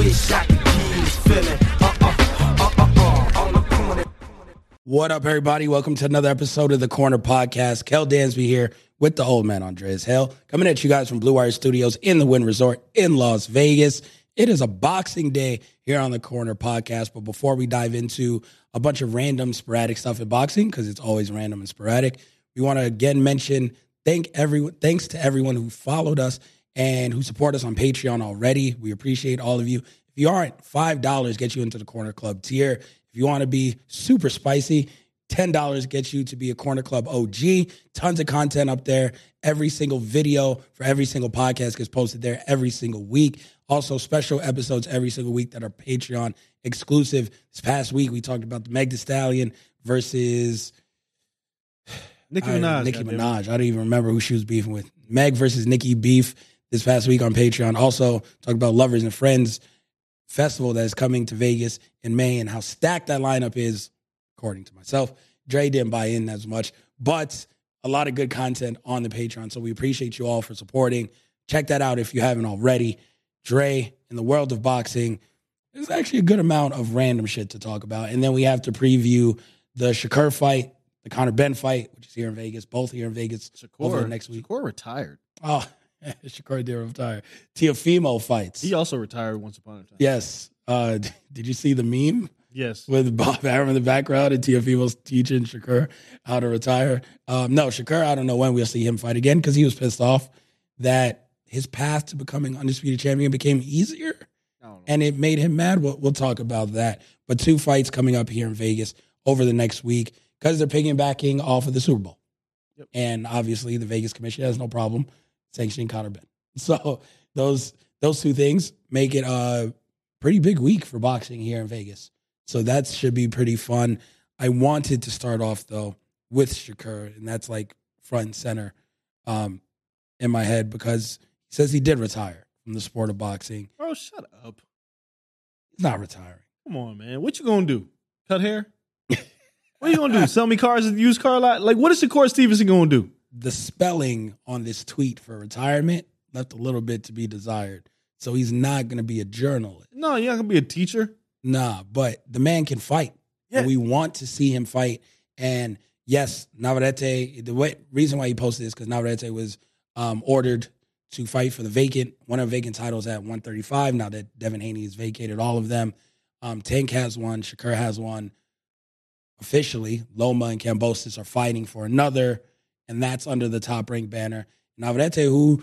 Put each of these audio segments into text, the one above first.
Wish I could this feeling. Uh uh uh. What up, everybody? Welcome to another episode of the Corner Podcast. Kel Dansby here with the old man Andreas Hale, coming at you guys from Blue Wire Studios in the Wynn Resort in Las Vegas. It is a boxing day here on the Corner Podcast. But before we dive into a bunch of random sporadic stuff in boxing, because it's always random and sporadic, we want to again mention thank everyone thanks to everyone who followed us and who support us on Patreon already. We appreciate all of you. If you aren't, five dollars gets you into the Corner Club tier. If you want to be super spicy, $10 gets you to be a Corner Club OG. Tons of content up there. Every single video for every single podcast gets posted there every single week. Also, special episodes every single week that are Patreon exclusive. This past week, we talked about the Meg Thee Stallion versus Nicki I- Minaj. Nicki. Minaj. I don't even remember who she was beefing with. Meg versus Nicki beef this past week on Patreon. Also, talked about Lovers and Friends festival that is coming to Vegas in May and how stacked that lineup is, according to myself. Dre didn't buy in as much, but a lot of good content on the Patreon. So we appreciate you all for supporting. Check that out if you haven't already. Dre, in the world of boxing, there's actually a good amount of random shit to talk about. And then we have to preview the Shakur fight, the Conor Benn fight, which is here in Vegas, both here in Vegas over the next week. Shakur retired. Oh, Shakur did retire. Teofimo fights. He also retired once upon a time. Yes. Uh, did you see the meme Yes. with Bob Arum in the background and Teofimo's teaching Shakur how to retire? Um, no, Shakur, I don't know when we'll see him fight again because he was pissed off that his path to becoming undisputed champion became easier I don't know. and it made him mad. We'll, we'll talk about that. But two fights coming up here in Vegas over the next week because they're piggybacking off of the Super Bowl. Yep. And obviously, the Vegas Commission has no problem sanctioning Conor Benn. So those those two things make it a pretty big week for boxing here in Vegas. So that should be pretty fun. I wanted to start off though with Shakur, and that's like front and center um, in my head because he says he did retire from the sport of boxing. Bro, shut up. He's not retiring. Come on, man. What you gonna do? Cut hair? what are you gonna do? Sell me cars at the used car lot? Like, what is Shakur Stevenson gonna do? The spelling on this tweet for retirement left a little bit to be desired. So he's not going to be a journalist. No, you're not gonna be a teacher. Nah, but the man can fight. Yeah. And we want to see him fight. And yes, Navarrete, the way, reason why he posted this because Navarrete was um, ordered to fight for the vacant, one of the vacant titles at 135. Now that Devin Haney has vacated all of them. Um, Tank has one, Shakur has one. Officially, Loma and Kambosos are fighting for another, and that's under the top rank banner. Navarrete, who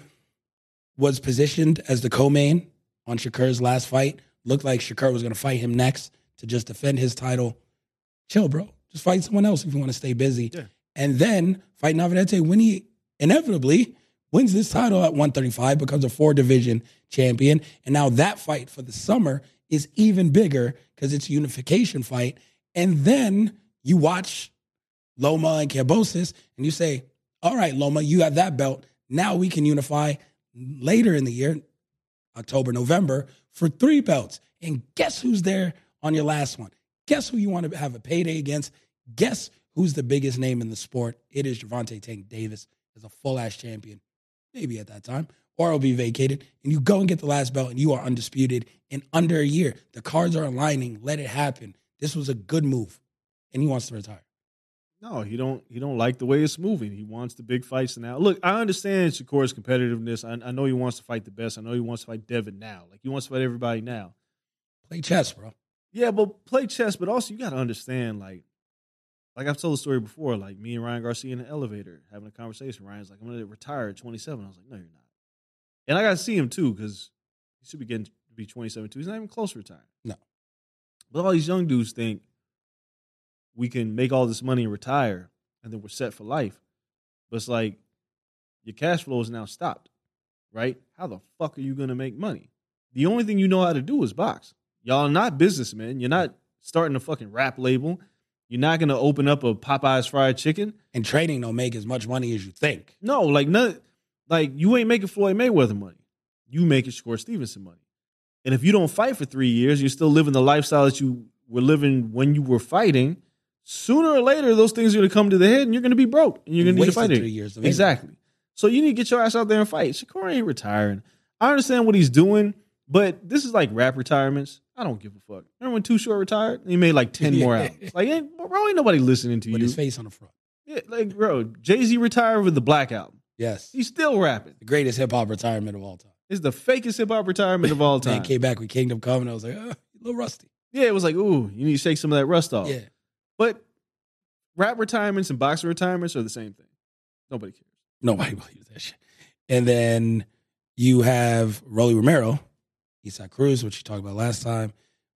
was positioned as the co-main on Shakur's last fight, looked like Shakur was going to fight him next to just defend his title. Chill, bro. Just fight someone else if you want to stay busy. Yeah. And then fight Navarrete when he inevitably wins this title at 135, becomes a four division champion. And now that fight for the summer is even bigger because it's a unification fight. And then you watch Loma and Kambosos and you say, all right, Loma, you have that belt. Now we can unify later in the year, October, November, for three belts. And guess who's there on your last one? Guess who you want to have a payday against? Guess who's the biggest name in the sport? It is Gervonta Tank Davis as a full ass champion, maybe at that time, or it'll be vacated. And you go and get the last belt, and you are undisputed in under a year. The cards are aligning. Let it happen. This was a good move, and he wants to retire. No, he don't. He don't like the way it's moving. He wants the big fights now. Look, I understand Shakur's competitiveness. I, I know he wants to fight the best. I know he wants to fight Devin now. Like he wants to fight everybody now. Play chess, bro. Yeah, but play chess. But also, you got to understand, like, like I've told the story before. Like me and Ryan Garcia in the elevator having a conversation. Ryan's like, "I'm going to retire at 27." I was like, "No, you're not." And I got to see him too because he should be getting to be 27 too. He's not even close to retiring. No. But all these young dudes think we can make all this money and retire, and then we're set for life. But it's like your cash flow is now stopped, right? How the fuck are you going to make money? The only thing you know how to do is box. Y'all are not businessmen. You're not starting a fucking rap label. You're not going to open up a Popeyes fried chicken. And trading don't make as much money as you think. No, like none, like you ain't making Floyd Mayweather money. You making Shakur Stevenson money. And if you don't fight for three years, you're still living the lifestyle that you were living when you were fighting. Sooner or later, those things are going to come to the head, and you're going to be broke, and you're going to need to fight three it. years. Exactly. So you need to get your ass out there and fight. Shakur ain't retiring. I understand what he's doing, but this is like rap retirements. I don't give a fuck. Remember when Too Short retired? He made like ten more albums. Like, ain't, bro, ain't nobody listening to With you. his face on the front. Yeah, like, bro, Jay Z retired with the Black album. Yes. He's still rapping. The greatest hip hop retirement of all time. It's the fakest hip hop retirement of all Man time. came back with Kingdom Come, and I was like, oh, a little rusty. Yeah, it was like, ooh, you need to shake some of that rust off. Yeah. But rap retirements and boxing retirements are the same thing. Nobody cares. Nobody believes that shit. And then you have Rolly Romero, Isaac Cruz, which you talked about last time.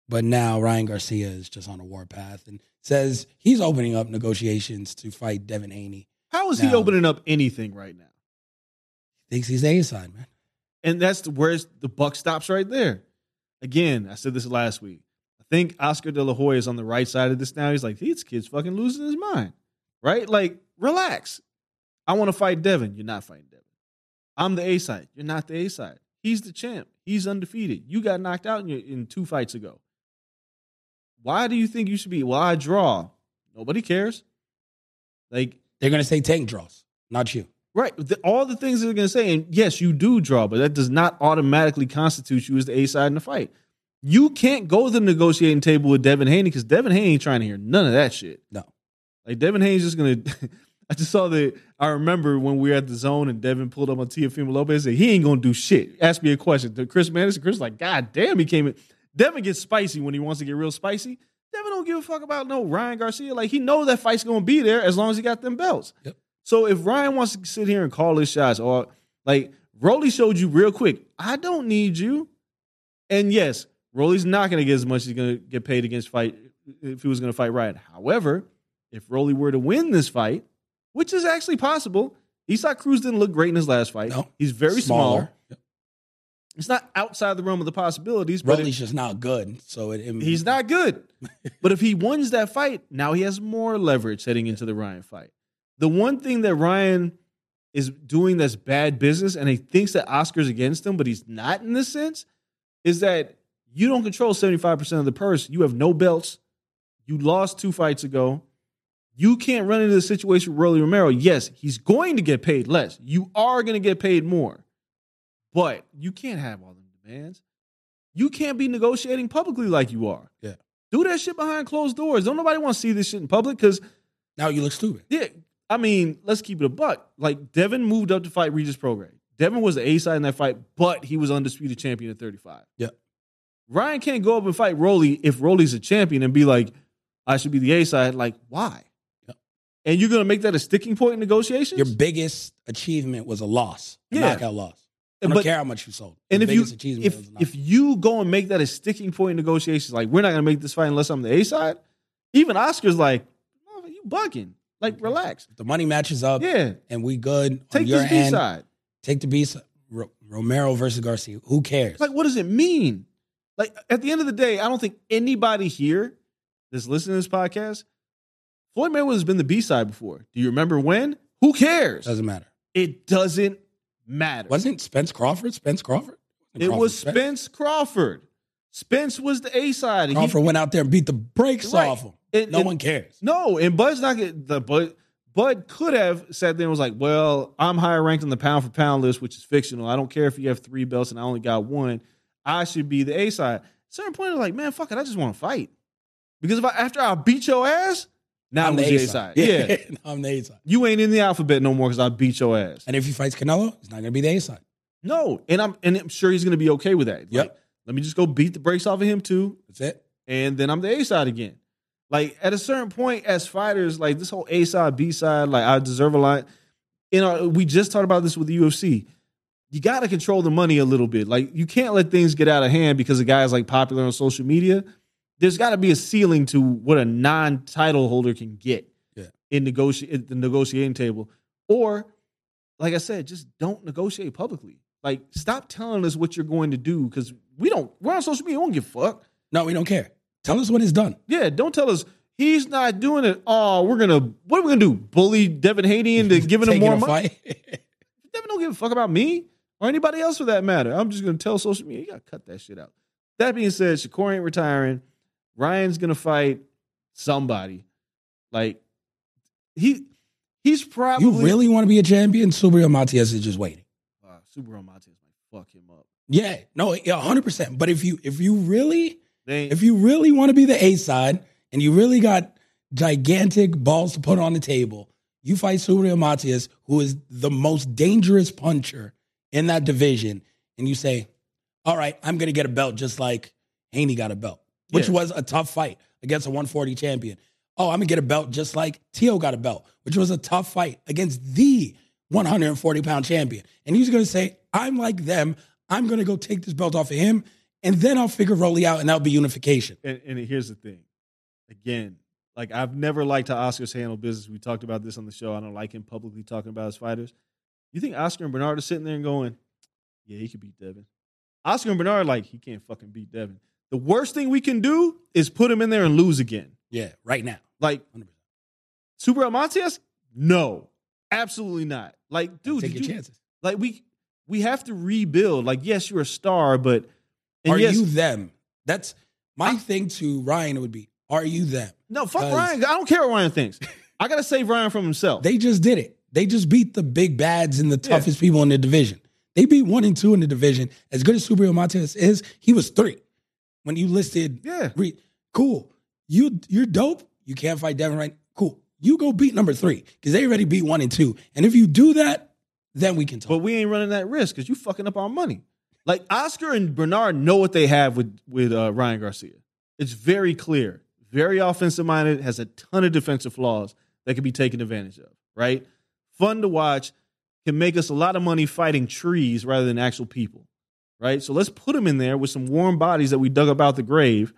But now Ryan Garcia is just on a warpath and says he's opening up negotiations to fight Devin Haney. How is he opening up anything right now? Thinks he's A side, man. And that's the, where the buck stops right there. Again, I said this last week. Think Oscar De La Hoya is on the right side of this now. He's like, this kid's fucking losing his mind, right? Like, relax. I want to fight Devin. You're not fighting Devin. I'm the A side. You're not the A side. He's the champ. He's undefeated. You got knocked out in, your, in two fights ago. Why do you think you should be? Well, I draw. Nobody cares. Like, They're to say Tank draws, not you. Right. The, all the things they're to say, and yes, you do draw, but that does not automatically constitute you as the A side in the fight. You can't go to the negotiating table with Devin Haney because Devin Haney ain't trying to hear none of that shit. No. Like Devin Haney's just gonna. I just saw that I remember when we were at the zone and Devin pulled up on Teofimo Lopez and said he ain't gonna do shit. Ask me a question to Chris Madison. Chris like, God damn, he came in. Devin gets spicy when he wants to get real spicy. Devin don't give a fuck about no Ryan Garcia. Like he knows that fight's gonna be there as long as he got them belts. Yep. So if Ryan wants to sit here and call his shots, or like Rolly showed you real quick, I don't need you. And yes, Rolly's not going to get as much as he's going to get paid against fight if he was going to fight Ryan. However, if Rolly were to win this fight, which is actually possible, Isaac Cruz didn't look great in his last fight. No. He's very small. Smaller. It's not outside the realm of the possibilities, Rolly's just not good. So it, it- he's not good. but if he wins that fight, now he has more leverage heading into the Ryan fight. The one thing that Ryan is doing that's bad business, and he thinks that Oscar's against him, but he's not in this sense, is that you don't control 75% of the purse. You have no belts. You lost two fights ago. You can't run into the situation with Rolly Romero. Yes, he's going to get paid less. You are going to get paid more. But you can't have all the demands. You can't be negotiating publicly like you are. Yeah. Do that shit behind closed doors. Don't nobody want to see this shit in public because, now you look stupid. yeah, I mean, let's keep it a buck. Like, Devin moved up to fight Regis Prograis. Devin was the A side in that fight, but he was undisputed champion at 35. Yeah. Ryan can't go up and fight Rolly if Rolly's a champion and be like, I should be the A side. Like, why? Yeah. And you're going to make that a sticking point in negotiations? Your biggest achievement was a loss, a Yeah. knockout loss. I don't But- care how much you sold. And if you if was a knockout. if you go and make that a sticking point in negotiations, like we're not gonna make this fight unless I'm the A side, even Oscar's like, "Oh, you bugging. Like, relax. the money matches up, Yeah. and we good Take on your this B side. Take the B side. Ro- Romero versus Garcia. Who cares? Like, what does it mean? Like, at the end of the day, I don't think anybody here that's listening to this podcast, Floyd Mayweather's been the B side before. Do you remember when? Who cares? Doesn't matter. It doesn't matter. Wasn't it Spence Crawford? Spence Crawford? it Crawford, was Spence Crawford. Spence was the A side. and he- Crawford went out there and beat the brakes Right. off him. And- no and- one cares. No, and Bud's not get the Bud. Bud could have sat there and was like, "Well, I'm higher ranked on the pound for pound list, which is fictional. I don't care if you have three belts and I only got one. I should be the A side." certain point, I was like, "Man, fuck it, I just want to fight." Because if I after I beat your ass, now I'm, I'm the A side. Yeah, No, I'm the A side. you ain't in the alphabet no more because I beat your ass. And if he fights Canelo, he's not going to be the A side. No, and I'm and I'm sure he's gonna be okay with that. Yep. Like, let me just go beat the brakes off of him too, That's it. and then I'm the A side again. Like at a certain point, as fighters, like this whole A side, B side, like I deserve a lot. You know, we just talked about this with the UFC. You got to control the money a little bit. Like you can't let things get out of hand because a guy's like popular on social media. There's got to be a ceiling to what a non-title holder can get Yeah. in negotiate the negotiating table, or like I said, just don't negotiate publicly. Like stop telling us what you're going to do because we don't. We're on social media. We don't give a fuck. No, we don't care. Tell us when it's done. Yeah, don't tell us he's not doing it. Oh, we're gonna what are we gonna do? Bully Devin Haney into giving him more money? Devin don't give a fuck about me or anybody else for that matter. I'm just gonna tell social media, you gotta cut that shit out. That being said, Shakur ain't retiring. Ryan's gonna fight somebody. Like he he's probably you really want to be a champion? Subriel Matias is just waiting. uh, Matias might fuck him up. Yeah, no, hundred percent. But if you if you really if you really want to be the A side and you really got gigantic balls to put on the table, you fight Subriel Matias, who is the most dangerous puncher in that division, and you say, "All right, I'm going to get a belt just like Haney got a belt," which Yeah. was a tough fight against a 140 champion. Oh, I'm going to get a belt just like Tio got a belt, which was a tough fight against the 140 pound champion. And he's going to say, "I'm like them. I'm going to go take this belt off of him." And then I'll figure Rolly out, and that'll be unification. and, and here's the thing. Again, like I've never liked how Oscar's handle business. We talked about this on the show. I don't like him publicly talking about his fighters. You think Oscar and Bernard are sitting there and going, "Yeah, he could beat Devin." Oscar and Bernard like he can't fucking beat Devin. The worst thing we can do is put him in there and lose again. Yeah, right now. Like 100%. Super no, absolutely not. Like, dude, Take your you- chances. like we we have to rebuild. Like, yes, you're a star, but and Are yes, you them? That's my thing to Ryan would be, are you them? no fuck Ryan. I don't care what Ryan thinks. I gotta save Ryan from himself. They just did it. They just beat the big bads and the Yeah. toughest people in the division. They beat one and two in the division. As good as Subriel Matias is, he was three. When you listed, Yeah. re- cool. You you're dope. You can't fight Devin right. Cool. You go beat number three because they already beat one and two. And if you do that, then we can talk. But we ain't running that risk because you fucking up our money. Like Oscar and Bernard know what they have with with uh, Ryan Garcia. It's very clear. Very offensive minded, has a ton of defensive flaws that can be taken advantage of. Right? Fun to watch, can make us a lot of money fighting trees rather than actual people. Right? So let's put him in there with some warm bodies that we dug up out the grave.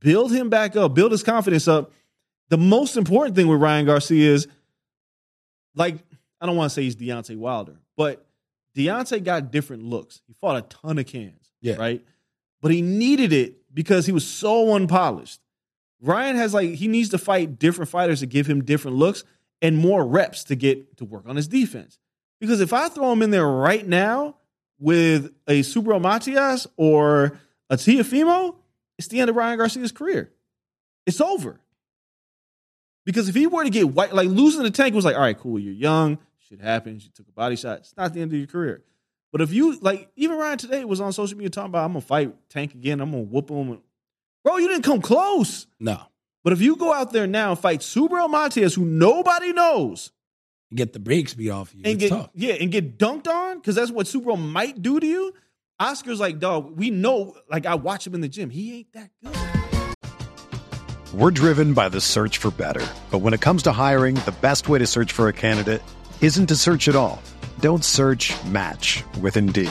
Build him back up, build his confidence up. The most important thing with Ryan Garcia is like I don't want to say he's Deontay Wilder, but Deontay got different looks. He fought a ton of cans, Yeah. right? But he needed it because he was so unpolished. Ryan has like he needs to fight different fighters to give him different looks and more reps to get to work on his defense. Because if I throw him in there right now with a Subriel Matias or a Teofimo, it's the end of Ryan Garcia's career. It's over. Because if he were to get white, like losing the tank was like, all right, cool, you're young, shit happens, you took a body shot. It's not the end of your career. But if you like, even Ryan today was on social media talking about, I'm gonna fight Tank again, I'm gonna whoop him. Bro, you didn't come close. no. But if you go out there now and fight Subriel Matias, who nobody knows, Get the brakes beat off you. and It's get tough. yeah, and get dunked on, because that's what Subriel might do to you. Oscar's like, dog, we know, like I watch him in the gym. He ain't that good. We're driven by the search for better. But when it comes to hiring, the best way to search for a candidate isn't to search at all. Don't search match with Indeed.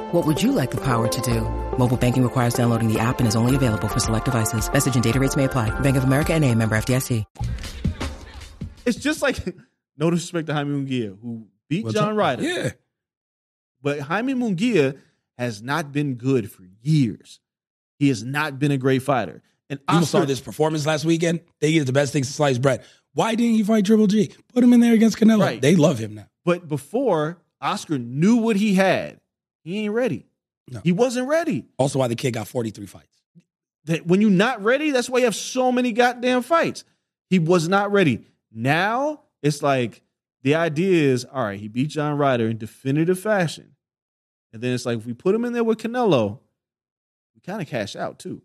What would you like the power to do? Mobile banking requires downloading the app and is only available for select devices. Message and data rates may apply. Bank of America and a member FDIC. It's just like no disrespect to Jaime Munguia, who beat What's John? Ryder. Yeah. But Jaime Munguia has not been good for years. He has not been a great fighter. And People saw Oscar- this performance last weekend. They get the best things to slice bread. Why didn't he fight Triple G? Put him in there against Canelo. Right. They love him now. But before, Oscar knew what he had. He ain't ready. No. He wasn't ready. Also, why the kid got 43 fights. That when you're not ready, that's why you have so many goddamn fights. He was not ready. Now it's like the idea is all right, he beat John Ryder in definitive fashion. And then it's like if we put him in there with Canelo, we kind of cash out too.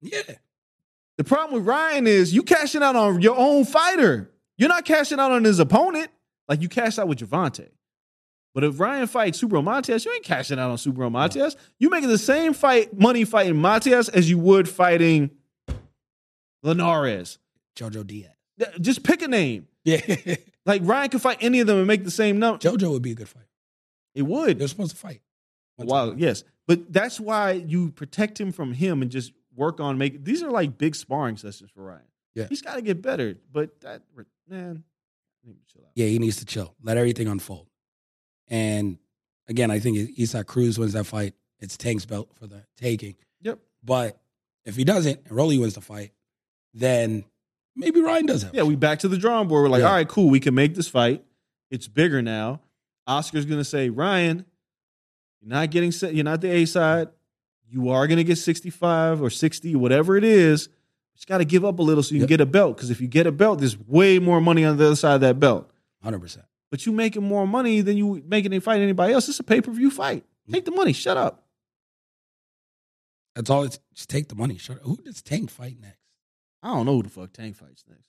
Yeah. The problem with Ryan is you cashing out on your own fighter. You're not cashing out on his opponent like you cashed out with Gervonta. But if Ryan fights Super Montes, you ain't cashing out on Super Montes. You making the same fight money fighting Montes as you would fighting Linares. Jojo Diaz. Just pick a name. Yeah. Like Ryan could fight any of them and make the same number. Jojo would be a good fight. It would. They're supposed to fight. Wow, time. yes. But that's why you protect him from him and just work on making these are like big sparring sessions for Ryan. Yeah. He's got to get better. But that man, I need to chill out. Yeah, he needs to chill. Let everything unfold. And again, I think Isaac Cruz wins that fight. It's Tank's belt for the taking. Yep. But if he doesn't and Rolly wins the fight, then maybe Ryan does have. Yeah, we back to the drawing board. We're like, Yeah. all right, cool. We can make this fight. It's bigger now. Oscar's gonna say, Ryan, you're not getting set. You're not the A side. You are gonna get 65 or 60, whatever it is. You just got to give up a little so you Yep. can get a belt. Because if you get a belt, there's way more money on the other side of that belt. hundred percent. But you making more money than you making a fight anybody else. It's a pay per view fight. Take the money. Shut up. That's all. It's just take the money. Shut. Up. Who does Tank fight next? I don't know who the fuck Tank fights next.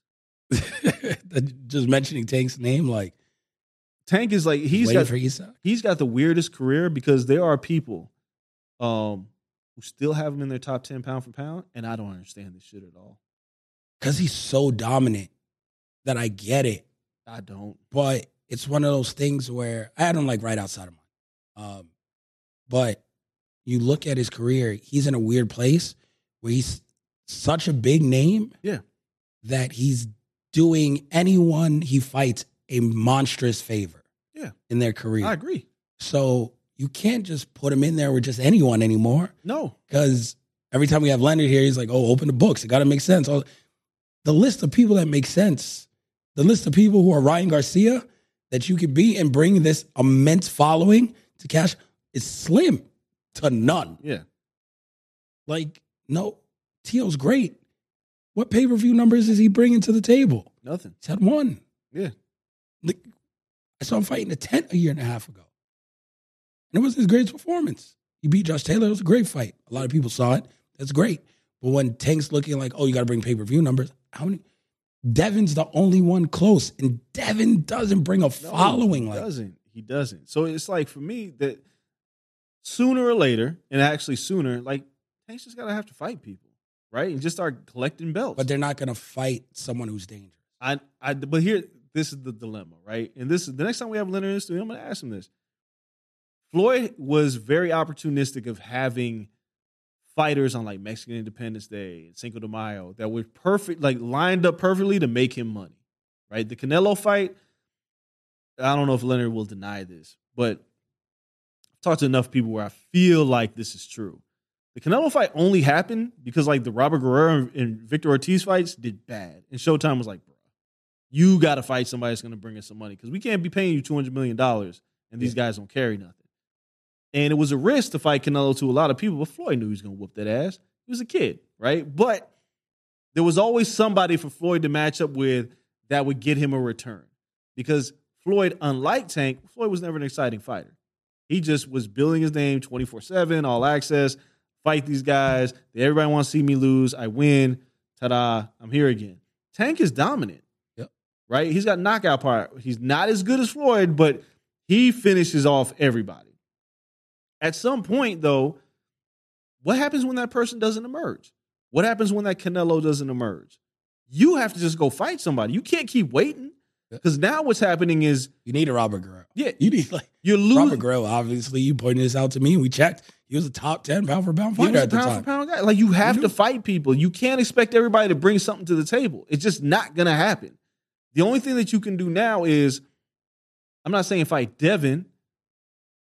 just mentioning Tank's name, like Tank is like he's got he's got the weirdest career because there are people um who still have him in their top 10 pound for pound and i don't understand this shit at all because he's so dominant that I get it. i don't But it's one of those things where I had him like right outside of mine. Um, but you look at his career, he's in a weird place where he's such a big name Yeah. that he's doing anyone he fights a monstrous favor Yeah. in their career. i agree So you can't just put him in there with just anyone anymore no because every time we have Leonard here, he's like, "Oh, open the books. It got to make sense." All the list of people that make sense, the list of people who are Ryan Garcia that you could be and bring this immense following to cash is slim to none. yeah Like, no, Tio's great. What pay per view numbers is he bringing to the table? nothing He's had one. yeah Like, I saw him fighting a tent a year and a half ago. And it was his greatest performance. He beat Josh Taylor. It was a great fight. A lot of people saw it. That's great. But when Tank's looking like, oh, you got to bring pay per view numbers, how many? Devin's the only one close, and Devin doesn't bring a No, following he like doesn't he doesn't so it's like for me that sooner or later and actually sooner like tank's just gotta have to fight people right and just start collecting belts But they're not going to fight someone who's dangerous. I, I, but here, this is the dilemma, right? And this is the next time we have Leonard in the studio, I'm going to ask him this. Floyd was very opportunistic of having fighters on like Mexican Independence Day and Cinco de Mayo that were perfect, like lined up perfectly to make him money, right? The Canelo fight, I don't know if Leonard will deny this, but I've talked to enough people where I feel like this is true. The Canelo fight only happened because like the Robert Guerrero and Victor Ortiz fights did bad, and Showtime was like, "Bro, you got to fight somebody that's going to bring us some money because we can't be paying you two hundred million dollars, and these guys don't carry nothing." And it was a risk to fight Canelo to a lot of people, but Floyd knew he was going to whoop that ass. He was a kid, right? But there was always somebody for Floyd to match up with that would get him a return because Floyd, unlike Tank, Floyd was never an exciting fighter. He just was building his name 24 7, all access, fight these guys. Everybody wants to see me lose. I win. Ta da, I'm here again. Tank is dominant. Yep. Right? He's got knockout power. He's not as good as Floyd, but he finishes off everybody. At some point, though, what happens when that person doesn't emerge? What happens when that Canelo doesn't emerge? You have to just go fight somebody. You can't keep waiting. Because now what's happening is You need a Robert Guerrero. Yeah. You need like you're losing. Robert. Guerrero. Obviously, you pointed this out to me. and We checked. He was a top ten pound for pound fighter a at the pound time. for pound guy. Like you have You to fight people. You can't expect everybody to bring something to the table. It's just not gonna happen. The only thing that you can do now is, I'm not saying fight Devin,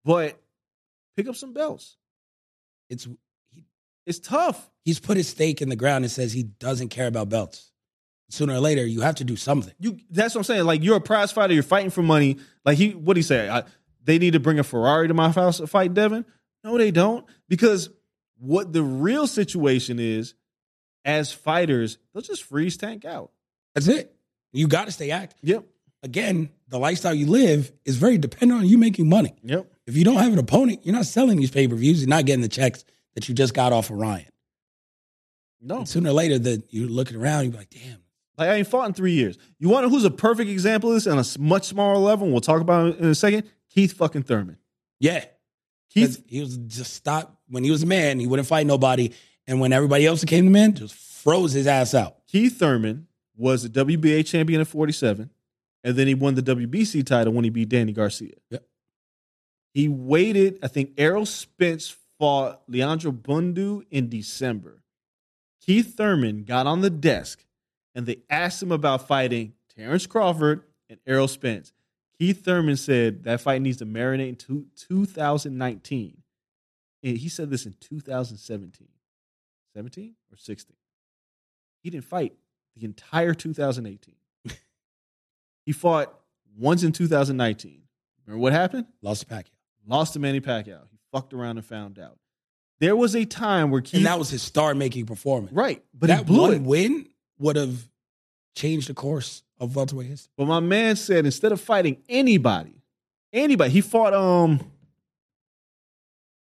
but pick up some belts. It's he, It's tough. he's put his stake in the ground and says he doesn't care about belts. Sooner or later, you have to do something. You that's what I'm saying. Like you're a prize fighter. You're fighting for money. Like he, what do he say? I, they need to bring a Ferrari to my house to fight Devin. No, they don't. Because what the real situation is, as fighters, they'll just freeze tank out. That's it. You got to stay active. Yep. Again, the lifestyle you live is very dependent on you making money. Yep. If you don't have an opponent, you're not selling these pay per views. You're not getting the checks that you just got off of Ryan. No. And sooner or later, that you're looking around, you're like, damn, Like I ain't fought in three years. You want to who's a perfect example of this on a much smaller level? And we'll talk about it in a second. Keith fucking Thurman. yeah. Keith, he was just stop when he was a man, he wouldn't fight nobody. And when everybody else became the man, just froze his ass out. Keith Thurman was a WBA champion at 47, and then he won the WBC title when he beat Danny Garcia. Yep. He waited. I think Errol Spence fought Leandro Bundu in December. Keith Thurman got on the desk, and they asked him about fighting Terrence Crawford and Errol Spence. Keith Thurman said that fight needs to marinate into 2019. And he said this in 2017. 17 or 16? He didn't fight the entire 2018. he fought once in 2019. Remember what happened? Lost to Pacquiao. Lost to Manny Pacquiao. He fucked around and found out. There was a time where Keith, And that was his star making performance. right, but that he blew one it. win would have changed the course of welterweight history. But my man said instead of fighting anybody, anybody, he fought um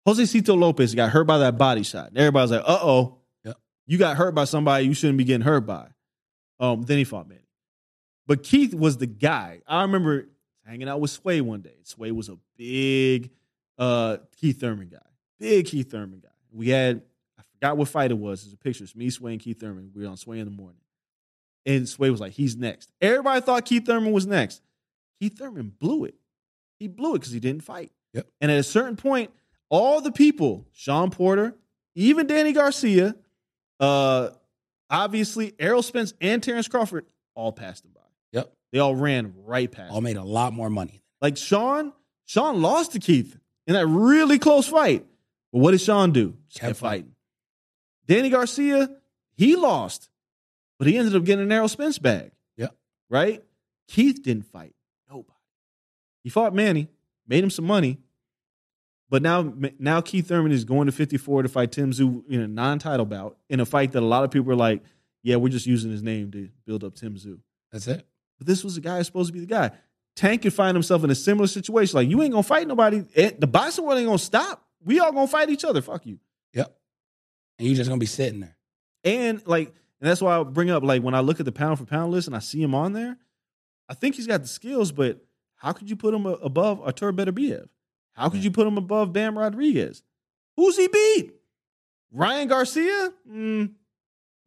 Josesito Lopez got hurt by that body shot. And everybody's like, uh oh, Yep. you got hurt by somebody you shouldn't be getting hurt by. Um, then he fought Manny. But Keith was the guy. I remember hanging out with Sway one day. Sway was a big uh Keith Thurman guy. Big Keith Thurman guy. We had I forgot what fight it was. There's a picture. It's me, Sway, and Keith Thurman. We were on Sway in the morning. And Sway was like, he's next. Everybody thought Keith Thurman was next. Keith Thurman blew it. He blew it because he didn't fight. Yep. And at a certain point, all the people, Shawn Porter, even Danny Garcia, uh, obviously Errol Spence and Terrence Crawford, all passed him by. They all ran right past. All made a lot more money. Like Shawn, Shawn lost to Keith in that really close fight. But what did Shawn do? Just Kept kept fighting. Danny Garcia, he lost, but he ended up getting an Errol Spence bag. Yep. Right? Keith didn't fight nobody. He fought Manny, made him some money. But now, now Keith Thurman is going to 54 to fight Tim Tszyu in a non-title bout in a fight that a lot of people are like, yeah, we're just using his name to build up Tim Tszyu. That's it. But this was the guy supposed to be the guy. Tank could find himself in a similar situation. Like, you ain't gonna fight nobody. Eh, The boxing world ain't gonna stop. We all gonna fight each other. Fuck you. Yep. And you're just gonna be sitting there. And like, and that's why I bring up like when I look at the pound for pound list and I see him on there, I think he's got the skills, but how could you put him above Artur Beterbiev? How could you put him above Bam Rodriguez? Who's he beat? Ryan Garcia? Mm,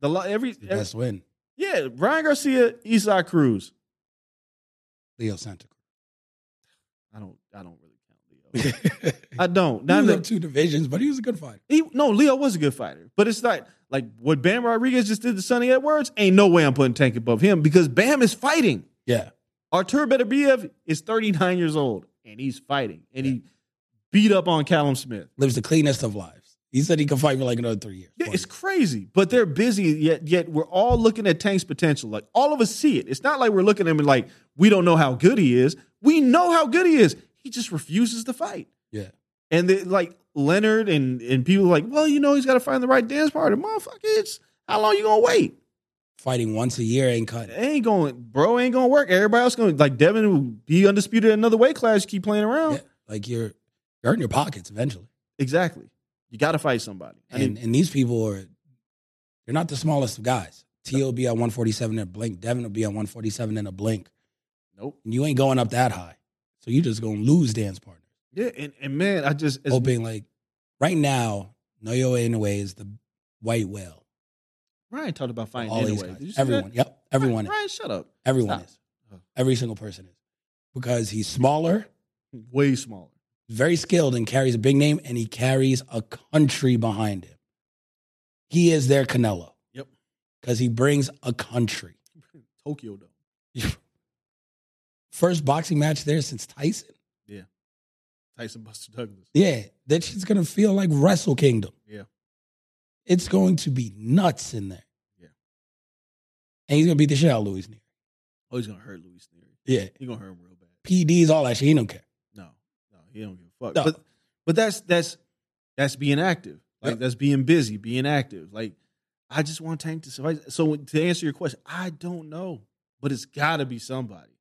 the every, every best win. yeah, Ryan Garcia, Isaac Cruz. Leo Santa I don't, I don't really count Leo. I don't. he Not was that- up two divisions, but he was a good fighter. He no, Leo was a good fighter, but it's like like what Bam Rodriguez just did to Sunny Edwards. Ain't no way I'm putting Tank above him because Bam is fighting. Yeah. Artur Beterbiev is 39 years old and he's fighting and he beat up on Callum Smith. Lives the cleanest of lives. He said he can fight for like another three years. Yeah, it's crazy, but they're busy. Yet, yet we're all looking at Tank's potential. Like all of us see it. It's not like we're looking at him and like we don't know how good he is. We know how good he is. He just refuses to fight. yeah. And they, like Leonard and and people are like, well, you know, he's got to find the right dance partner. Motherfucker, it's how long you gonna wait? Fighting once a year ain't. It ain't going, bro. Ain't gonna work. Everybody else gonna like Devin will be undisputed at another weight class. Keep playing around. Yeah. Like you're you're in your pockets eventually. Exactly. You got to fight somebody. I And mean, and these people are they're not the smallest of guys. T will be at 147 in a blink. Devin will be at 147 in a blink. nope. And you ain't going up that high. So you just gonna lose dance partner. Yeah, and, and man, I just Hoping like right now, Naoya Inoue is the white whale. Ryan talked about fighting All these anyway. guys. Did you see Everyone. that? Yep. Everyone Ryan, is. Ryan, shut up. Everyone Stop. is. Every single person is. Because he's smaller, Way smaller. Very skilled, and carries a big name, and he carries a country behind him. He is their Canelo. Yep. Because he brings a country. Tokyo Dome. First boxing match there since Tyson. Yeah. Tyson Buster Douglas. Yeah, that shit's gonna feel like Wrestle Kingdom. Yeah. It's going to be nuts in there. Yeah. And he's gonna beat the shit out of Luis Nery. Oh, he's gonna hurt Luis Nery. Yeah. He gonna hurt him real bad. PD's all that shit. He don't care. He don't give a fuck. No. But but that's that's that's being active. Like Yep. that's being busy, being active. Like I just want Tank to survive. So to answer your question, I don't know, but it's got to be somebody,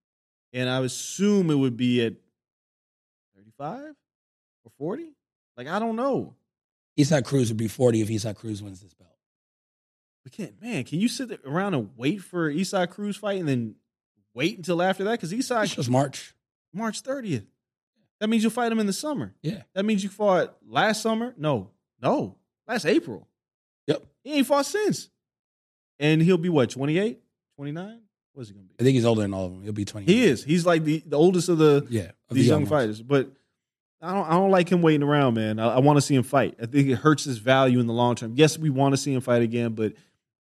and I assume it would be at thirty-five or forty. Like I don't know. Eastside Cruz would be 40 if Eastside Cruz wins this belt. We can't, man. Can you sit around and wait for Eastside Cruz fight and then wait until after that? Because It's Eastside just March. March thirtieth. That means you'll fight him in the summer. Yeah. That means you fought last summer. No, no, last April. Yep. He ain't fought since. And he'll be what, 28, 29? What's he gonna be? I think he's older than all of them. He'll be 20. He is. He's like the, the oldest of the Yeah. of these the young ones. fighters. But I don't I don't like him waiting around, man. I, I want to see him fight. I think it hurts his value in the long term. Yes, we want to see him fight again, but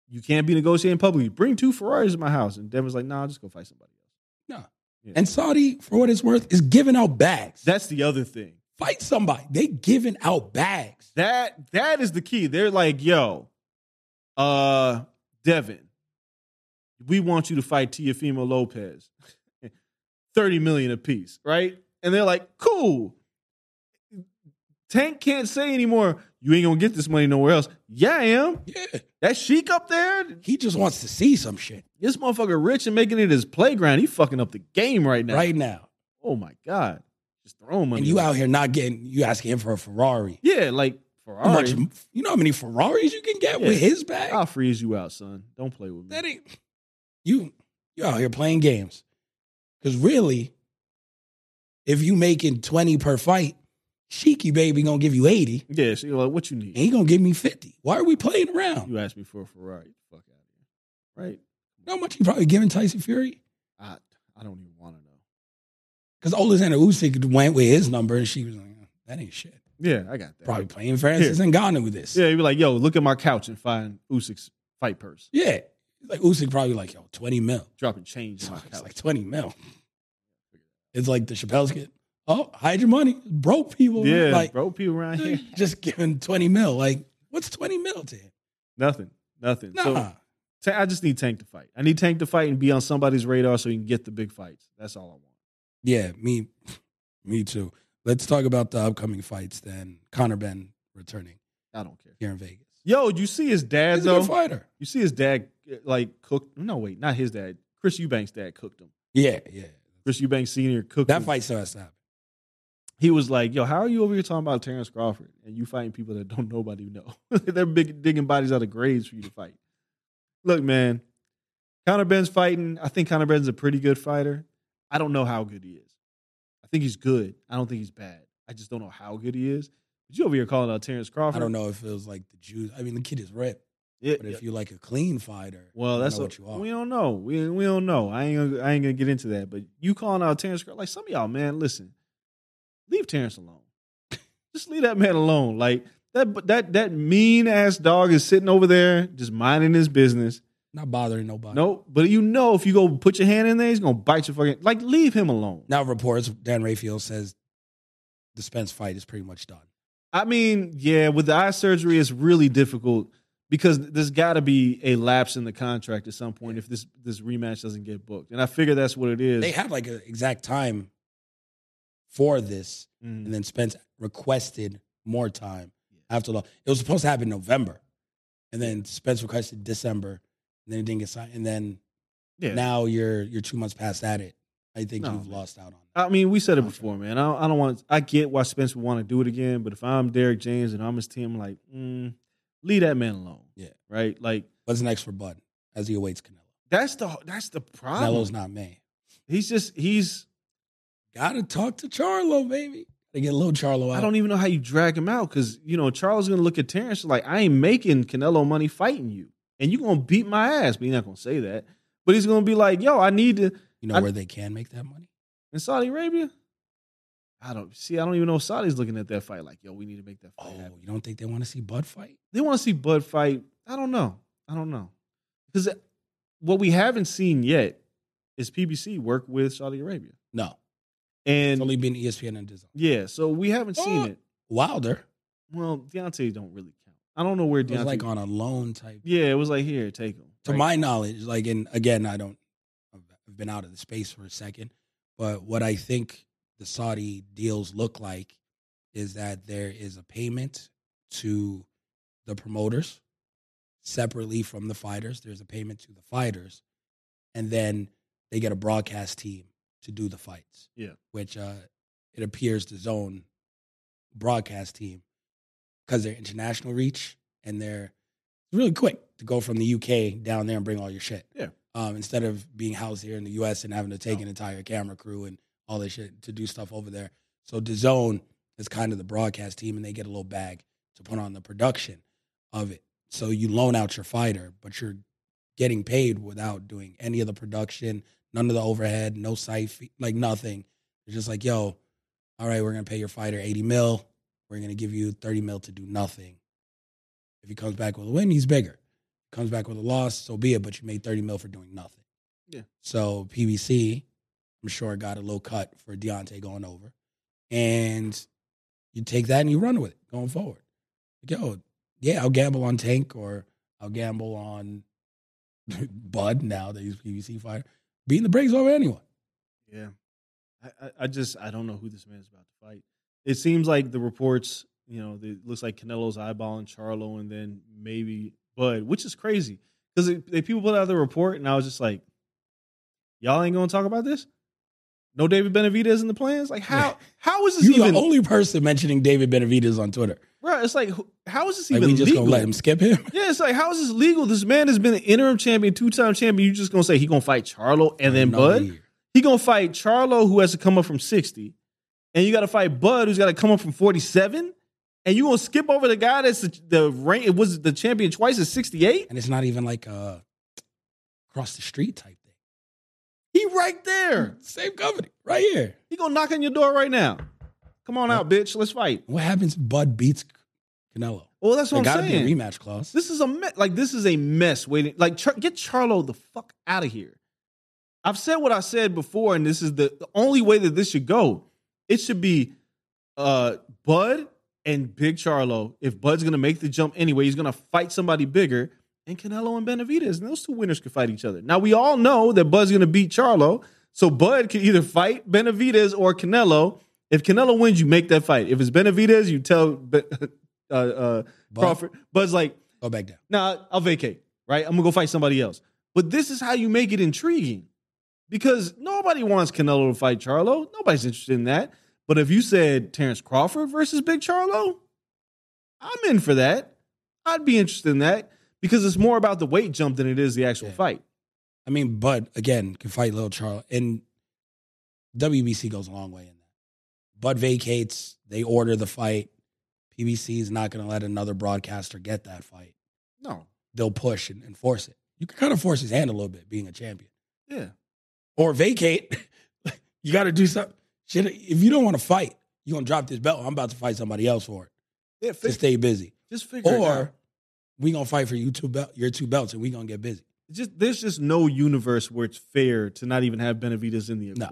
you can't be negotiating publicly. Bring two Ferraris in my house. And Devin's like, nah, I'll just go fight somebody else. No. Yeah. And Saudi, for what it's worth, is giving out bags. That's the other thing. Fight somebody. They giving out bags. That that is the key. They're like, yo, uh, Devin, we want you to fight Teofimo Lopez. 30 million apiece, right? And they're like, cool. Tank can't say anymore, you ain't gonna get this money nowhere else. Yeah, I am. Yeah. That Sheik up there, He just wants to see some shit this motherfucker rich and making it his playground. He fucking up the game right now. right now. Oh my God. Just throw him money. And you away. out here not getting, you asking him for a Ferrari. Yeah, like Ferrari. How much, you know how many Ferraris you can get Yeah. with his bag? I'll freeze you out, son. Don't play with me. That ain't you. You out here playing games because really, if you making twenty per fight, Sheiky baby gonna give you eighty. Yeah, you're like, what you And need? he gonna give me fifty. Why are we playing around? You asked me for a Ferrari. Fuck out of here. Right? You know how much he probably giving Tyson Fury? I I don't even want to know. Because Alexander Usyk went with his number, and she was like, "Oh, "That ain't shit." Yeah, I got that. Probably playing Francis Ngannou with this. Yeah, you'd be like, yo, look at my couch and find Usyk's fight purse. yeah. Like Usyk probably like yo twenty mil. Dropping change It's like twenty mil. It's like the Chappelle skit. Oh, hide your money, broke people. yeah, like bro, people around here. just giving 20 mil. Like, what's 20 mil to him? Nothing. Nothing. Nah. So I just need Tank to fight. I need Tank to fight and be on somebody's radar so he can get the big fights. That's all I want. yeah, me, me too. Let's talk about the upcoming fights then. Conor Benn returning I don't care. here in Vegas. Yo, you see his dad He's a though? fighter. You see his dad like cooked. No, wait, not his dad. Chris Eubanks' dad cooked him. Yeah, yeah. Chris Eubanks Senior cooked That him. fight still has to happen. He was like, "Yo, how are you over here talking about Terrence Crawford and you fighting people that don't nobody know? They're big digging bodies out of graves for you to fight." Look, man, Conor Benn's fighting. I think Conor Benn's a pretty good fighter. I don't know how good he is. I think he's good. I don't think he's bad. I just don't know how good he is. But you over here calling out Terrence Crawford? I don't know if it was like the Jews. I mean, the kid is ripped, Yeah, but if you're like a clean fighter, Well, that's what you are. we don't know. We we don't know. I ain't gonna, I ain't gonna get into that. But you calling out Terrence Crawford, like some of y'all, man, listen, leave Terrence alone. just leave that man alone. Like that that that mean ass dog is sitting over there just minding his business. Not bothering nobody. No, but you know if you go put your hand in there, he's gonna bite your fucking like leave him alone. Now reports Dan Rafael says the Spence fight is pretty much done. I mean, yeah, with the eye surgery, it's really difficult because there's got to be a lapse in the contract at some point if this this rematch doesn't get booked, and I figure that's what it is. They have like an exact time for this, Mm. and then Spence requested more time after the. It was supposed to happen in November, and then Spence requested December, and then it didn't get signed. And then yeah. now you're you're two months past at it. I think No, you've man. lost out on. it. I mean, we said it before, man. I don't, I don't want. I get why Spence would want to do it again, but if I'm Derrick James and I'm his team, I'm like, mm, leave that man alone. Yeah. right. Like What's next for Bud as he awaits Canelo? that's the that's the problem. Canelo's not May. He's just he's. Gotta talk to Charlo, baby. They get a little Charlo out. I don't even know how you drag him out because you know Charlo's gonna look at Terrence like I ain't making Canelo money fighting you, and you gonna beat my ass. But he's not gonna say that. But he's gonna be like, yo, I need to You know I- where they can make that money? in Saudi Arabia. I don't see. I don't even know if Saudi's looking at that fight like, yo, we need to make that fight. Oh, happen. you don't think they want to see Bud fight? they want to see Bud fight. I don't know. I don't know because uh, what we haven't seen yet is PBC work with Saudi Arabia, No. And It's only been ESPN and Disney. yeah, so we haven't oh. seen Oh. it. Wilder Well, Deontay don't really count. I don't know where it was like on a loan type. yeah, it was like here, take him. To Right. my knowledge, like, and again, I don't, I've been out of the space for a second, but what I think the Saudi deals look like is that there is a payment to the promoters separately from the fighters. There's a payment to the fighters, and then they get a broadcast team to do the fights. Yeah. which uh, it appears DAZN broadcast team because they're international reach and they're really quick to go from the UK down there and bring all your shit. Yeah. Um, instead of being housed here in the US and having to take an entire camera crew and all this shit to do stuff over there. So DAZN is kind of the broadcast team and they get a little bag to put on the production of it. So you loan out your fighter, but you're getting paid without doing any of the production, none of the overhead, no site fee, like nothing. It's just like, yo, all right, we're gonna pay your fighter 80 mil. We're gonna give you 30 mil to do nothing. If he comes back with a win, he's bigger. Comes back with a loss, so be it. But you made 30 mil for doing nothing. Yeah. So PBC, I'm sure got a little cut for Deontay going over, and you take that and you run with it going forward. Like, yo, yeah, I'll gamble on Tank or I'll gamble on Bud now that he's PBC fighter, beating the brakes over anyone. Yeah. I, I, just I don't know who this man is about to fight. It seems like the reports, you know, it looks like Canelo's eyeballing Charlo and then maybe Bud, which is crazy because people put out the report and I was just like, y'all ain't gonna talk about this. No David Benavidez in the plans. Like how how is this You're even? the only person mentioning David Benavidez on Twitter. Bro, it's like how is this Like even we just legal? gonna let him skip him. Yeah, it's like how is this legal? This man has been an interim champion, two time champion. You just gonna say he gonna fight Charlo and then Bud? year. He gonna fight Charlo, who has to come up from sixty, and you got to fight Bud, who's got to come up from forty-seven, and you gonna skip over the guy that's the, the rank. It was the champion twice at sixty-eight. and it's not even like a cross the street type thing. He right there. Same company, right here. He gonna knock on your door right now. Come on out, bitch. Let's fight. What happens? Bud beats Canelo. Well, that's what got I'm to be a saying. rematch clause. This is a me- like this is a mess waiting. Like Char- get Charlo the fuck out of here. I've said what I said before, and this is the, the only way that this should go. It should be uh Bud and Big Charlo. If Bud's gonna make the jump anyway, he's gonna fight somebody bigger, and Canelo and Benavidez, and those two winners could fight each other. Now we all know that Bud's gonna beat Charlo, so Bud can either fight Benavidez or Canelo. If Canelo wins, you make that fight. If it's Benavidez, you tell Be- uh, uh, Bud? Crawford. Bud's like, Go back down. nah, I'll vacate, right? I'm gonna go fight somebody else. But this is how you make it intriguing. Because nobody wants Canelo to fight Charlo. Nobody's interested in that. But if you said Terrence Crawford versus Big Charlo, I'm in for that. I'd be interested in that because it's more about the weight jump than it is the actual Yeah. fight. I mean, Bud again can fight Little Charles, and WBC goes a long way in that. Bud vacates. They order the fight. PBC is not going to let another broadcaster get that fight. No. They'll push and, and force it. You can kind of force his hand a little bit, being a champion, Yeah. or vacate. you got to do something. Shit, if you don't want to fight, you're gonna drop this belt. I'm about to fight somebody else for it Yeah, to stay busy. just figure it out. Or we gonna fight for you two belt, your two belts, and we gonna get busy. just there's just no universe where it's fair to not even have Benavidez in the No.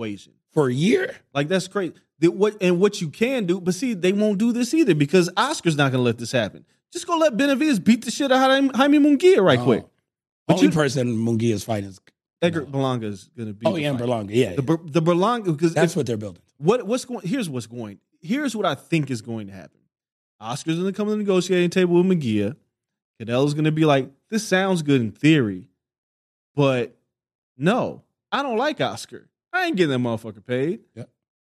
For a year, Like that's crazy. The- what and what you can do, but see, they won't do this either because Oscar's not going to let this happen. Just go let Benavidez beat the shit out of Jaime Munguia right Oh. quick. But only you- person Munguia is fighting is Edgar No. Berlanga is going to be. oh yeah, fight. Berlanga. Yeah, The yeah. The Berlanga because that's if- what they're building. what what's going here's what's going here's what I think is going to happen. Oscar's going to come to the negotiating table with McGee. Canelo's going to be like, "This sounds good in theory, but no, I don't like Oscar. I ain't getting that motherfucker paid. Yep.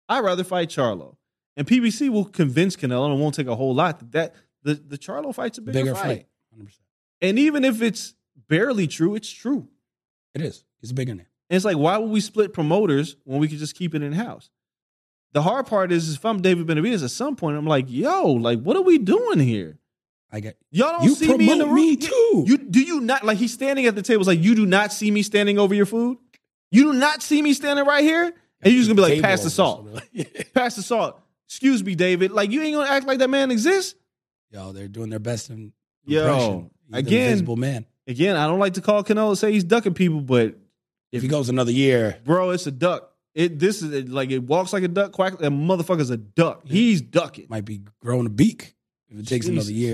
I'd rather fight Charlo." And PBC will convince Canelo, and it won't take a whole lot. That, that the the Charlo fight's a bigger, Bigger fight. fight, and even if it's barely true, it's true. It is. It's a bigger name. And it's like, why would we split promoters when we could just keep it in house? The hard part is, if I'm David Benavidez, at some point I'm like, yo, like, what are we doing here? I get. Y'all don't You see me in the room. me too. You do you not like he's standing at the table? It's like you do not see me standing over your food. You do not see me standing right here, and you're just gonna be like, pass the salt, pass the salt. Excuse me, David. Like you ain't gonna act like that man exists. Yo, they're doing their best in Yo, impression. He's the again- invisible man. Again, I don't like to call Canelo say he's ducking people, but If he goes another year, bro, it's a duck. It this is like it walks like a duck, quack. A motherfucker's a duck. He's ducking. might be growing a beak if it takes Jesus. another year.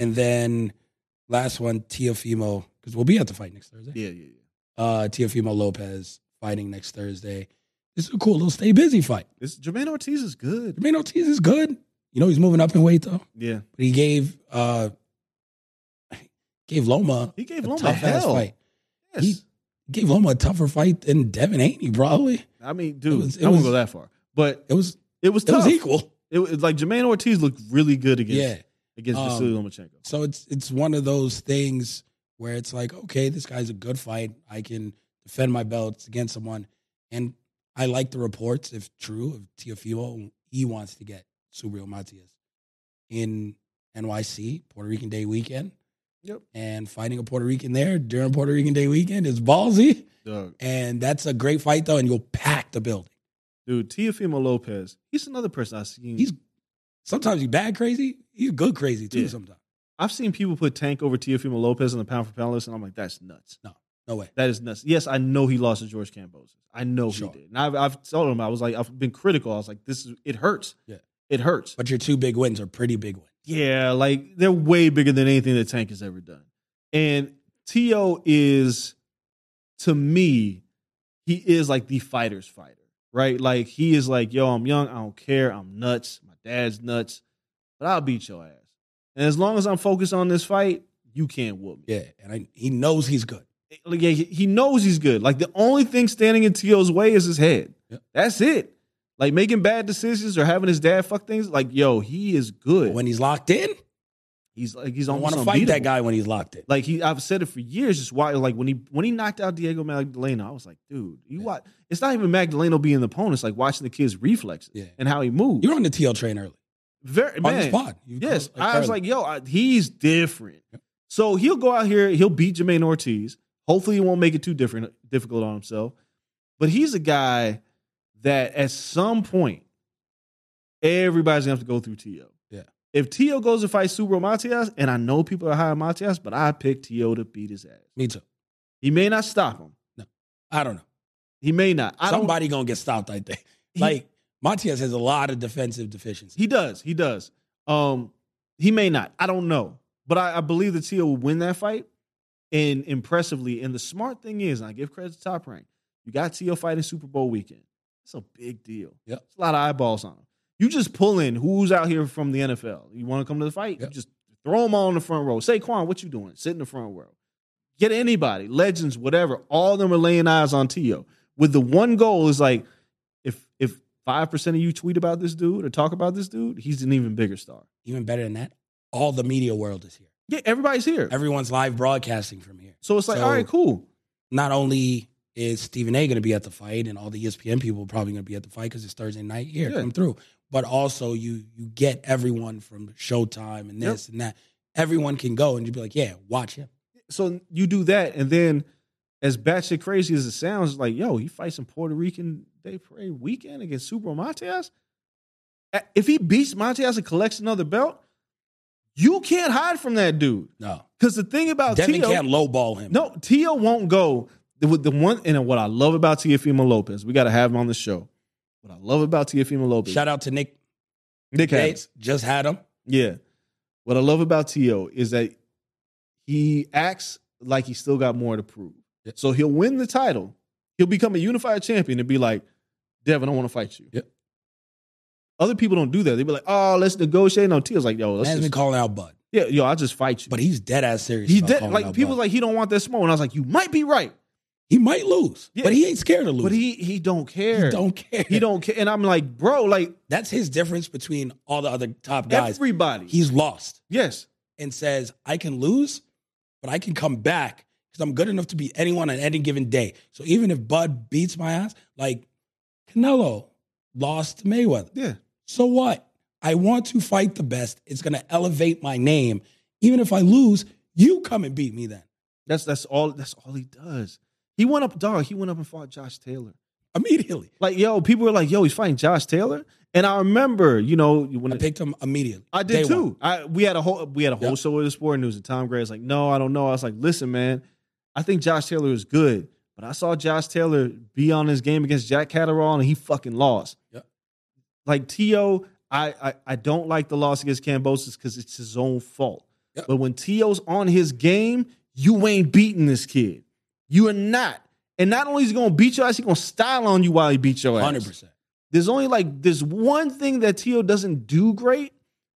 And then last one, Teofimo, because we'll be at the fight next Thursday. Yeah, yeah, yeah. Uh, Teofimo Lopez fighting next Thursday. This is a cool little stay busy fight. This Jermaine Ortiz is good. Jermaine Ortiz is good. You know he's moving up in weight though. Yeah, But he gave uh gave Loma he gave Loma a tough hell. fight. Yes. He gave Loma a tougher fight than Devin Haney probably. I mean, dude, was- it I won't go that far, but It was it was it was equal. It was like Jermaine Ortiz looked really good against Yeah. Against Um, Vasily Lomachenko. So it's it's one of those things where it's like, okay, this guy's a good fight. I can defend my belts against someone. And I like the reports, if true, of Teofimo. He wants to get Subriel Matias in NYC, Puerto Rican Day weekend. Yep. And fighting a Puerto Rican there during Puerto Rican Day weekend is ballsy. Dog. And that's a great fight, though, and you'll pack the building. Dude, Teofimo Lopez, he's another person I've seen. He's sometimes he's bad crazy. He's good crazy, too, Yeah. sometimes. I've seen people put Tank over Teofimo Lopez on the pound for pound list, and I'm like, that's nuts. No no way. That is nuts. Yes, I know he lost to George Kambosos. I know Sure. he did. And I've, I've told him, I was like, I've been critical. I was like, this is, it hurts. Yeah. It hurts. But your two big wins are pretty big wins. Yeah, like they're way bigger than anything that Tank has ever done. And Tio is, to me, he is like the fighter's fighter, right? Like he is like, yo, I'm young, I don't care, I'm nuts, dad's nuts, but I'll beat your ass. And as long as I'm focused on this fight, you can't whoop me. Yeah, and I, he knows he's good. Like, yeah, he knows he's good. Like the only thing standing in Tio's way is his head. Yep. That's it. Like making bad decisions or having his dad fuck things. Like, yo, he is good. When he's locked in, he's like he's on. want to fight that guy when he's locked in. Like he, I've said it for years. Just why, like when he when he knocked out Diego Magdaleno, I was like, dude, you Yeah. watch. It's not even Magdaleno being the opponent. It's like watching the kid's reflexes Yeah. and how he moves. You're on the TL train early. Very On man. the spot. Yes, I was like, yo, I, he's different. Yep. So he'll go out here, he'll beat Jermaine Ortiz. Hopefully, he won't make it too different, difficult on himself. But he's a guy that at some point, everybody's gonna have to go through Tio. Yeah. If Tio goes to fight Subriel Matias, and I know people are high on Matias, but I pick Tio to beat his ass. Me too. He may not stop him. No, I don't know. He may not. I Somebody gonna get stopped. I think. He- like Matias has a lot of defensive deficiencies. He does. He does. Um, he may not. I don't know, but I, I believe that Tio will win that fight and impressively. And the smart thing is, and I give credit to Top Rank, you got Tio fighting Super Bowl weekend. It's a big deal. Yep. It's a lot of eyeballs on him. You just pull in who's out here from the NFL. You want to come to the fight? Yep. You just Throw them all in the front row. Saquon, what you doing? Sit in the front row. Get anybody, legends, whatever. All of them are laying eyes on Tio. With the one goal is like, if if five percent of you tweet about this dude or talk about this dude, he's an even bigger star. Even better than that, all the media world is here. Yeah, everybody's here. Everyone's live broadcasting from here. so it's like, So- all right, cool. Not only is Stephen A. going to be at the fight, and all the ESPN people are probably going to be at the fight because it's Thursday night. Here, Yeah. come through. But also, you you get everyone from Showtime and this and that. Everyone can go, and you'd be like, "Yeah, watch him." So you do that, and then as batshit crazy as it sounds, like, yo, he fights in Puerto Rican Day Parade weekend against Subriel Matias. If he beats Matias and collects another belt, you can't hide from that dude. No, Because the thing about Devin Tio, can't lowball him. no, Tio won't go. The, the one and what I love about Teofimo Lopez, we got to have him on the show. What I love about Teofimo Lopez, Shout out to Nick Nick. Bates. Just had him. Yeah. What I love about T.O. is that he acts like he still got more to prove. Yeah. So he'll win the title. He'll become a unified champion and be like, Devin, I want to fight you. Yeah. Other people don't do that. They be like, oh, let's negotiate. No, T.O.'s like, yo, let's Man's been just, calling out Bud, yeah, yo, I'll just fight you. but he's dead ass serious. he about did like people Bud. like he don't want that smoke. And I was like, you might be right. He might lose, Yeah. but he ain't scared to lose. But he he don't care. He don't care. He don't care. And I'm like, bro, like That's his difference between all the other top guys. everybody. He's lost yes. and says, "I can lose, but I can come back because I'm good enough to beat anyone on any given day." So even if Bud beats my ass, like Canelo lost to Mayweather, Yeah. so what? I want to fight the best. It's going to elevate my name. Even if I lose, you come and beat me then. That's that's all that's all he does. He went up, dog. He went up and fought Josh Taylor. Immediately. Like, yo, people were like, yo, he's fighting Josh Taylor. And I remember, you know, when I it- picked him immediately. I did too. one. I we had a whole we had a whole Yep. show with the sport news and Tom Gray was like, no, I don't know. I was like, listen, man, I think Josh Taylor is good, but I saw Josh Taylor be on his game against Jack Catterall and he fucking lost. Yep. Like T.O., I, I I don't like the loss against Kambosos because it's his own fault. Yep. But when T.O.'s on his game, you ain't beating this kid. You are not. And not only is he gonna beat your ass, he's gonna style on you while he beats your ass. 100%. There's only like there's one thing that Tio doesn't do great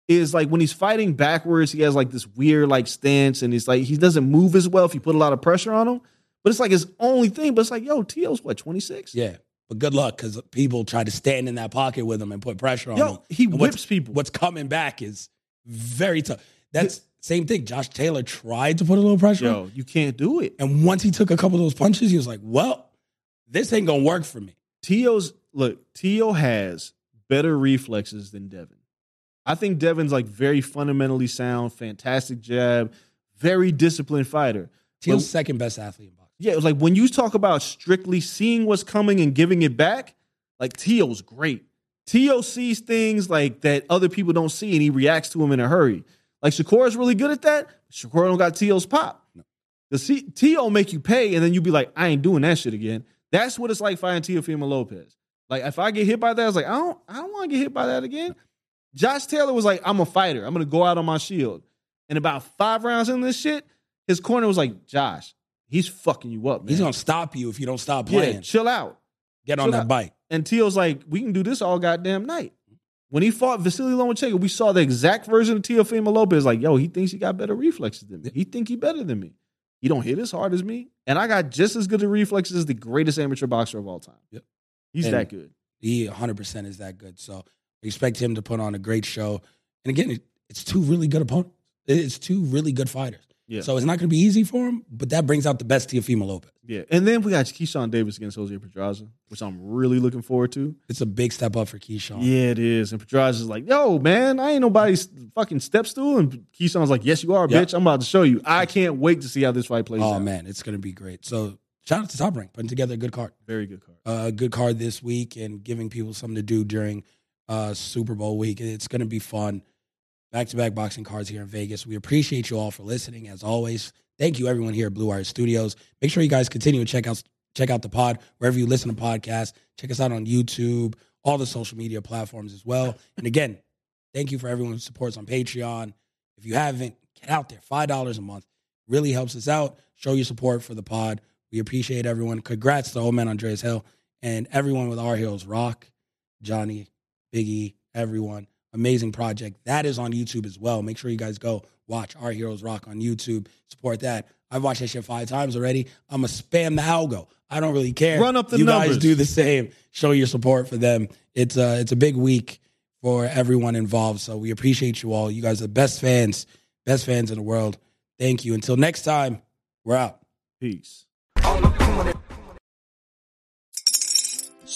is like when he's fighting backwards, he has like this weird like stance and he's like he doesn't move as well if you put a lot of pressure on him. But it's like his only thing. But it's like, yo, Tio's what, 26? Yeah. But good luck because people try to stand in that pocket with him and put pressure on him. Yo, he And what's- whips people. What's coming back is very tough. That's same thing. Josh Taylor tried to put a little pressure on. Yo, you can't do it. And once he took a couple of those punches, he was like, well, this ain't going to work for me. Tio's look, Tio has better reflexes than Devin. I think Devin's like very fundamentally sound, fantastic jab, very disciplined fighter. Tio's second best athlete in boxing. Yeah, it was like when you talk about strictly seeing what's coming and giving it back, like Tio's great. Tio sees things like that other people don't see and he reacts to them in a hurry. Like Shakur's really good at that. Shakur don't got Tio's pop. The C- Tio make you pay and then you be like, I ain't doing that shit again. That's what it's like fighting Teofimo Lopez. Like if I get hit by that, I was like, I don't, I don't want to get hit by that again. Josh Taylor was like, I'm a fighter. I'm gonna go out on my shield. And about five rounds in this shit, his corner was like, Josh, he's fucking you up, man. He's going to stop you if you don't stop Yeah, playing. chill out. Get on that out. bike. And Tio's like, we can do this all goddamn night. When he fought Vasily Lomachenko, we saw the exact version of Teofimo Lopez. Like, yo, he thinks he got better reflexes than me. He think he better than me. He don't hit as hard as me, and I got just as good of reflexes as the greatest amateur boxer of all time. Yep. He's And- that good. He 100% is that good. So I expect him to put on a great show. And again, it's two really good opponents. It's two really good fighters. Yeah. So it's not going to be easy for him, but that brings out the best Teofimo Lopez. Yeah, and then we got Keyshawn Davis against Jose Pedraza, which I'm really looking forward to. It's a big step up for Keyshawn. Yeah, it is. And Pedraza's like, yo, man, I ain't nobody's fucking step stool. And Keyshawn's like, yes, you are, Yep. bitch. I'm about to show you. I can't wait to see how this fight plays Oh, out. man, it's going to be great. So shout out to Top Rank putting together a good card. Very good card. a good card this week and giving people something to do during uh, Super Bowl week. It's going to be fun. Back to back boxing cards here in Vegas. We appreciate you all for listening. As always, thank you everyone here at Blue Wire Studios. Make sure you guys continue to check out check out the pod wherever you listen to podcasts. Check us out on YouTube, all the social media platforms as well. And again, thank you for everyone who supports on Patreon. If you haven't, get out there. Five dollars a month really helps us out. Show your support for the pod. We appreciate everyone. Congrats to old man Andreas Hale and everyone with our heroes, Rock, Johnny, Biggie, everyone. Amazing project. That is on YouTube as well. Make sure you guys go watch Our Heroes Rock on YouTube. Support that. I've watched that shit five times already. I'm going to spam the algo. I don't really care. Run up the you guys numbers. do the same. Show your support for them. It's a, it's a big week for everyone involved. So we appreciate you all. You guys are the best fans, best fans in the world. Thank you. Until next time, we're out. Peace.